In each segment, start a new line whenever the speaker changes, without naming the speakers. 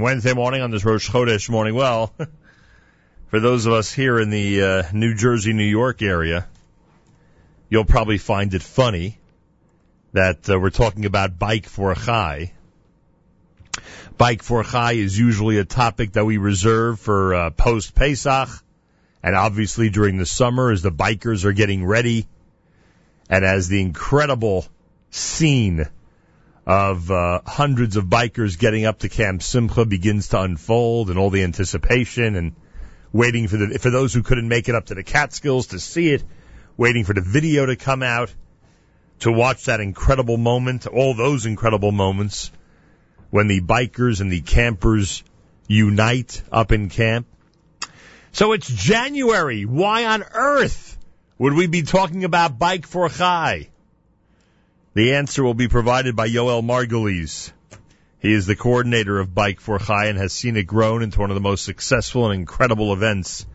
Wednesday morning on this Rosh Chodesh morning. Well, for those of us here in the uh, New Jersey, New York area, you'll probably find it funny that uh, we're talking about bike for chai. Bike for chai is usually a topic that we reserve for uh, post Pesach, and obviously during the summer as the bikers are getting ready, and as the incredible scene of uh, hundreds of bikers getting up to Camp Simcha begins to unfold, and all the anticipation and waiting for the for those who couldn't make it up to the Catskills to see it, waiting for the video to come out to watch that incredible moment, all those incredible moments when the bikers and the campers unite up in camp. So it's January. Why on earth would we be talking about Bike for Chai? The answer will be provided by Yoel Margulies. He is the coordinator of Bike for Chai and has seen it grown into one of the most successful and incredible events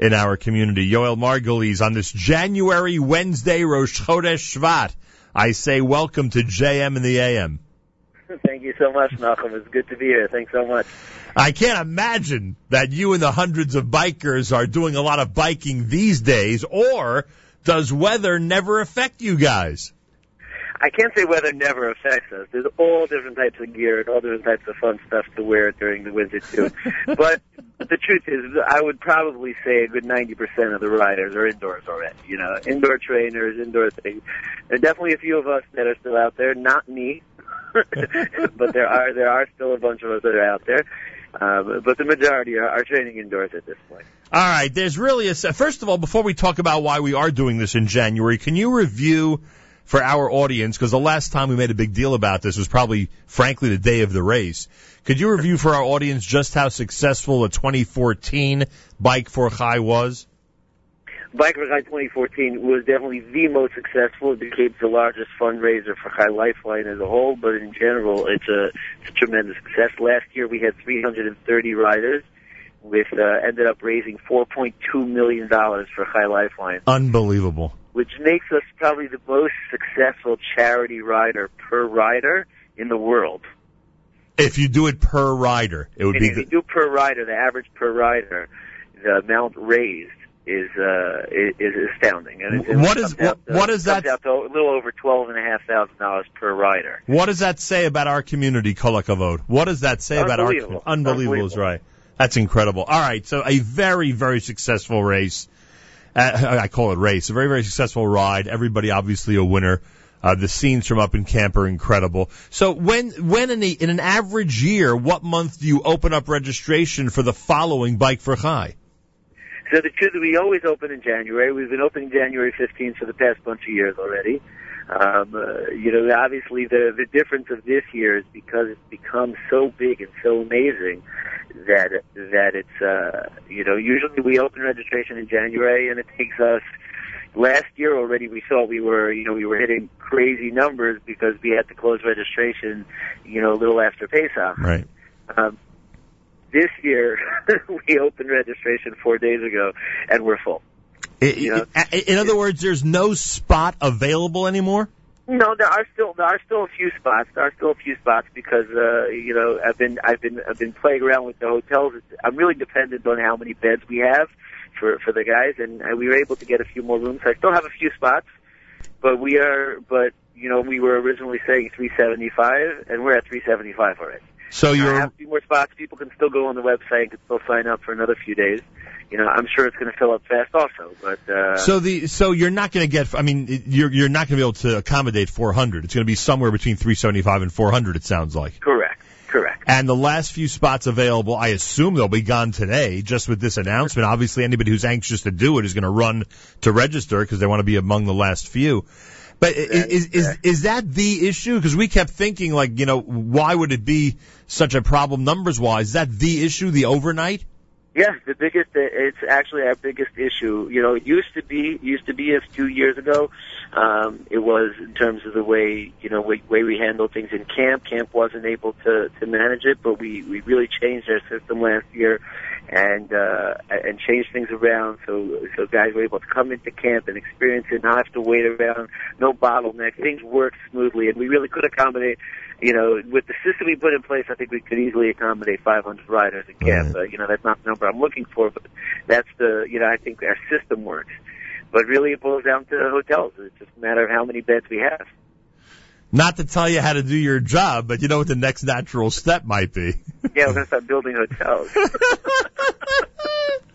in our community. Yoel Margulies on this January Wednesday, Rosh Chodesh Shvat. I say welcome to JM in the AM.
Thank you so much, Nachum. It's good to be here. Thanks so much.
I can't imagine that you and the hundreds of bikers are doing a lot of biking these days, or does weather never affect you guys?
I can't say weather never affects us. There's all different types of gear and all different types of fun stuff to wear during the winter too. but the truth is, I would probably say a good 90% of the riders are indoors already. You know, indoor trainers, indoor things. There are definitely a few of us that are still out there. Not me, but there are there are still a bunch of us that are out there. Um, but the majority are, are training indoors at this point.
All right, there's really a. First of all, before we talk about why we are doing this in January, can you review for our audience, because the last time we made a big deal about this was probably, frankly, the day of the race. Could you review for our audience just how successful the 2014 Bike for Chai was?
Bike for Chai 2014 was definitely the most successful. It became the largest fundraiser for Chai Lifeline as a whole, but in general, it's a, it's a tremendous success. Last year, we had 330 riders with uh, ended up raising 4.2 million dollars for Chai Lifeline.
Unbelievable
which makes us probably the most successful charity rider per rider in the world.
If you do it per rider, it would
and
be.
If the... you do per rider, the average per rider, the amount raised is uh, is, is astounding.
And it, what is what, to, what is that?
Out a little over twelve and a half thousand dollars per rider.
What does that say about our community, Kolakavod? What does that say about our
unbelievable?
Unbelievable is right. That's incredible. All right, so a very very successful race. Uh, I call it race. A very, very successful ride. Everybody obviously a winner. Uh, the scenes from up in camp are incredible. So when, when in, the, in an average year, what month do you open up registration for the following Bike for Chai?
So the truth we always open in January. We've been opening January 15th for the past bunch of years already. Um, uh, you know, obviously the the difference of this year is because it's become so big and so amazing that that it's uh, you know usually we open registration in January and it takes us. Last year already, we thought we were, you know, we were hitting crazy numbers because we had to close registration, you know, a little after Pesach.
Right.
Um, this year, we opened registration four days ago, and we're full.
You? In other words, there's no spot available anymore.
No, there are still there are still a few spots. There are still a few spots because uh, you know I've been I've been I've been playing around with the hotels. I'm really dependent on how many beds we have for for the guys, and we were able to get a few more rooms. I still have a few spots, but we are but you know we were originally saying 375, and we're at 375 already.
So you're
I have a few more spots. People can still go on the website and can still sign up for another few days you know, I'm sure it's going to fill up fast also. But uh,
so the so you're not going to get. I mean, you're you're not going to be able to accommodate 400. It's going to be somewhere between 375 and 400. It sounds like.
Correct. Correct.
And the last few spots available, I assume they'll be gone today, just with this announcement. Obviously, anybody who's anxious to do it is going to run to register because they want to be among the last few. But is, is is that the issue? Because we kept thinking, like, you know, why would it be such a problem numbers wise? Is that the issue, the overnight?
Yeah, the biggest. It's actually our biggest issue. You know, it used to be used to be a few years ago. Um, it was in terms of the way you know way, way we handle things in camp. Camp wasn't able to to manage it, but we we really changed our system last year, and uh, and changed things around so so guys were able to come into camp and experience it, not have to wait around, no bottleneck. Things worked smoothly, and we really could accommodate you know, with the system we put in place, I think we could easily accommodate 500 riders in camp.
Right.
You know, that's not the number I'm looking for, but that's the, you know, I think our system works. But really, it boils down to hotels. It's just a matter of how many beds we have.
Not to tell you how to do your job, but you know what the next natural step might be.
Yeah, we're gonna start building hotels.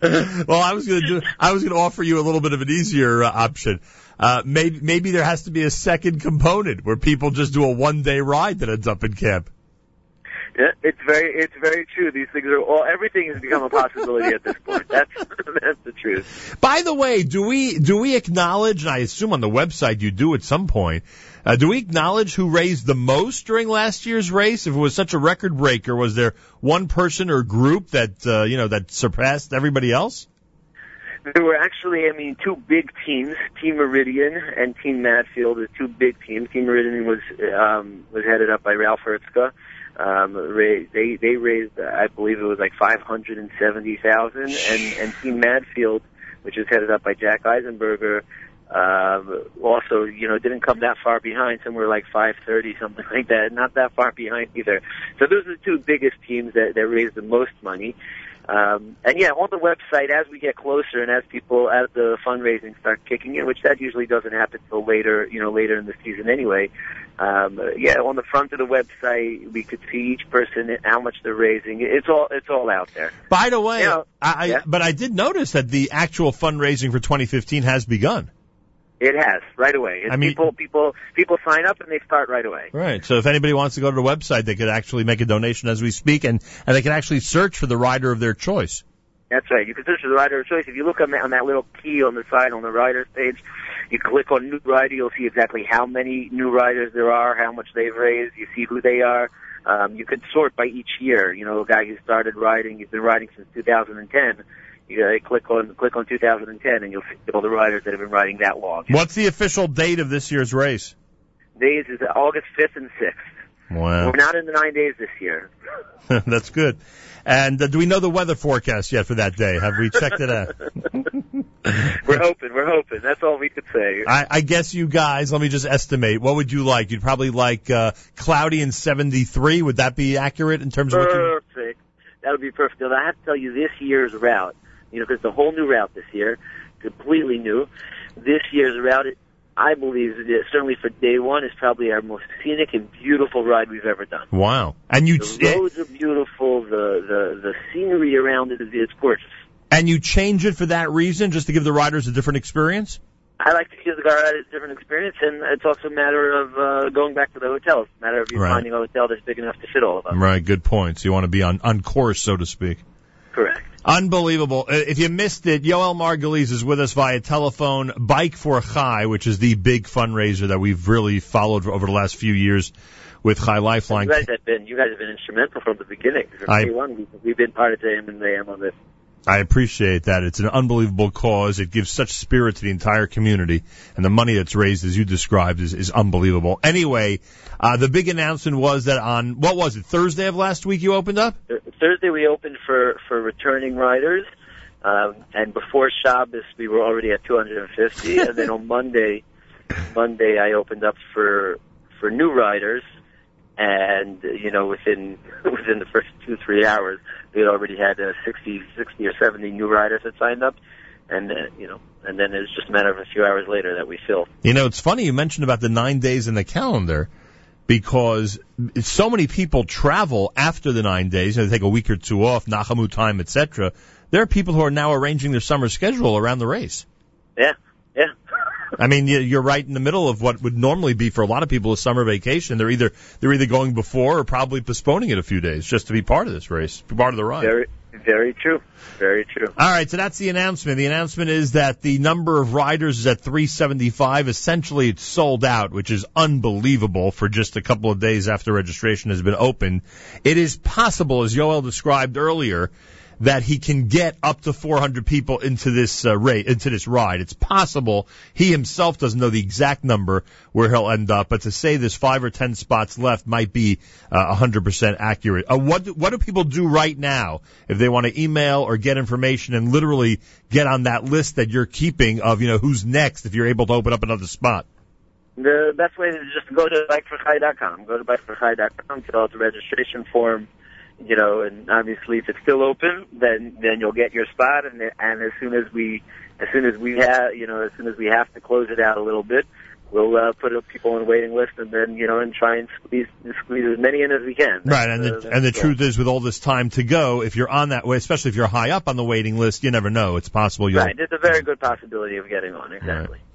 well, I was going to do. I was going to offer you a little bit of an easier uh, option. Uh, maybe maybe there has to be a second component where people just do a one day ride that ends up in camp.
Yeah, it's very, it's very true. These things are all, everything has become a possibility at this point. That's, that's the truth.
By the way, do we do we acknowledge? And I assume on the website you do at some point. Uh, do we acknowledge who raised the most during last year's race? If it was such a record breaker, was there one person or group that uh, you know that surpassed everybody else?
There were actually, I mean, two big teams, Team Meridian and Team Madfield, the two big teams. Team Meridian was um, was headed up by Ralph Herzka. Um, they they raised, I believe it was like five hundred and seventy thousand, and and Team Madfield, which is headed up by Jack Eisenberger, um, also you know didn't come that far behind, somewhere like five thirty, something like that. Not that far behind either. So those are the two biggest teams that that raised the most money. Um, and yeah, on the website, as we get closer and as people, as the fundraising starts kicking in, which that usually doesn't happen till later, you know, later in the season anyway. Um, yeah, on the front of the website, we could see each person how much they're raising. It's all, it's all out there.
By the way,
Yeah.
I, I
Yeah.
but I did notice that the actual fundraising for 2015 has begun.
It has right away. It's
I mean-
people, people, people sign up and they start right away.
Right. So if anybody wants to go to the website, they could actually make a donation as we speak, and and they can actually search for the rider of their choice.
That's right. You can search for the rider of choice. If you look on that, on that little key on the side on the riders page, you click on new rider, you'll see exactly how many new riders there are, how much they've raised. You see who they are. Um, you could sort by each year. You know, a guy who started riding, he's been riding since 2010. You uh, click on click on 2010, and you'll see all the riders that have been riding that long.
What's the official date of this year's race?
Days is August 5th and 6th.
Wow,
We're not in the nine days this year.
that's good. And uh, do we know the weather forecast yet for that day? Have we checked it out?
We're hoping. We're hoping. That's all we could say.
I, I guess you guys, let me just estimate. What would you like? You'd probably like uh, cloudy and 73. Would that be accurate in terms of what you?
Perfect. That would be perfect. Now, I have to tell you, this year's route, you know, because the whole new route this year, completely new. This year's route, I believe, certainly for day one, is probably our most scenic and beautiful ride we've ever done.
Wow. And you
The roads are beautiful. The the the scenery around it is it's gorgeous.
and you change it for that reason, just to give the riders a different experience.
I like to give the guy a different experience, and it's also a matter of uh, going back to the hotel. It's a matter of you
Right.
finding a hotel that's big enough to fit all of us.
Right. Good point. So you want to be on on course, so to speak.
Correct.
Unbelievable. Uh, If you missed it, Yoel Margulies is with us via telephone. Bike for Chai, which is the big fundraiser that we've really followed over the last few years with Chai Lifeline.
You guys have been you guys have been instrumental from the beginning. From
I-
day one, we've, we've been part of JM and AM on this.
I appreciate that. It's an unbelievable cause. It gives such spirit to the entire community, and the money that's raised, as you described, is, is unbelievable. Anyway, uh, the big announcement was that on what was it Thursday of last week you opened up?
Uh, Thursday we opened for for returning riders, um, and before Shabbos we were already at 250, and then on Monday, Monday I opened up for for new riders, and you know within within the first two three hours we had already had uh, 60 60 or 70 new riders that signed up, and uh, you know and then it was just a matter of a few hours later that we filled.
You know, it's funny you mentioned about the nine days in the calendar because so many people travel after the nine days. Know, they take a week or two off, Nachamu time, etc. There are people who are now arranging their summer schedule around the race.
Yeah, yeah.
I mean, you- you're right in the middle of what would normally be for a lot of people a summer vacation. They're either they're either going before or probably postponing it a few days just to be part of this race, be part of the ride.
Very true. Very true.
All right, so that's the announcement. The announcement is that the number of riders is at 375. Essentially, it's sold out, which is unbelievable for just a couple of days after registration has been opened. It is possible, as Yoel described earlier, that he can get up to 400 people into this uh, rate, into this ride. It's possible. He himself doesn't know the exact number where he'll end up, but to say there's five or ten spots left might be uh, 100% accurate. Uh, what do- what do people do right now if they want to email or get information and literally get on that list that you're keeping of you know who's next if you're able to open up another spot?
The best way is just to go to bikeforchai.com. Go to bikeforchai.com, fill out the registration form, you know, and obviously if it's still open, then then you'll get your spot, and and as soon as we as soon as we have you know as soon as we have to close it out a little bit, we'll uh, put people on a waiting list, and then you know and try and squeeze squeeze as many in as we can.
Right, and the, and the truth is, with all this time to go, if you're on that way, especially if you're high up on the waiting list, you never know. It's possible you'll.
Right, there's a very good possibility of getting on. Exactly.
Right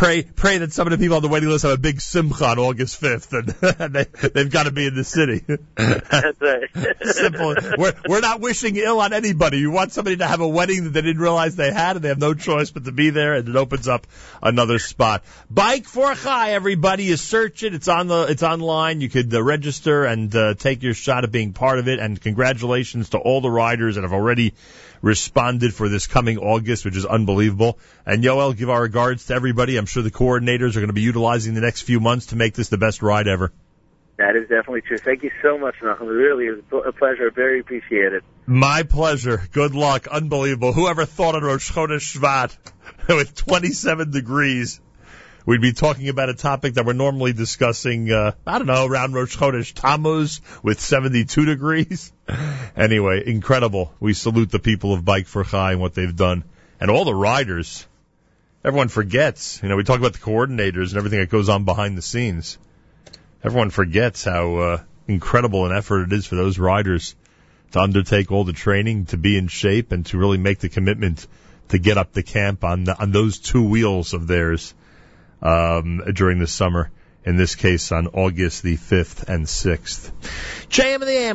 pray pray that some of the people on the waiting list have a big simcha on August 5th, and they, they've got to be in the city.
That's right.
Simple. We're, we're not wishing ill on anybody. You want somebody to have a wedding that they didn't realize they had, and they have no choice but to be there, and it opens up another spot. Bike for Chai, everybody. You search it. It's on the it's online. You could uh, register and uh, take your shot at being part of it. And congratulations to all the riders that have already responded for this coming August, which is unbelievable. And Yoel, give our regards to everybody. I'm sure the coordinators are going to be utilizing the next few months to make this the best ride ever.
That is definitely true. Thank you so much. It really is a pleasure. Very appreciated.
My pleasure. Good luck. Unbelievable. Whoever thought of Rosh Chodesh Shvat with 27 degrees we'd be talking about a topic that we're normally discussing, uh, I don't know, around Rosh Chodesh Tammuz with 72 degrees. anyway, incredible. We salute the people of Bike for Chai and what they've done. And all the riders. Everyone forgets. You know, we talk about the coordinators and everything that goes on behind the scenes. Everyone forgets how uh, incredible an effort it is for those riders to undertake all the training, to be in shape, and to really make the commitment to get up the camp on the, on those two wheels of theirs um, during the summer. In this case, on August the 5th and 6th. JM in the AM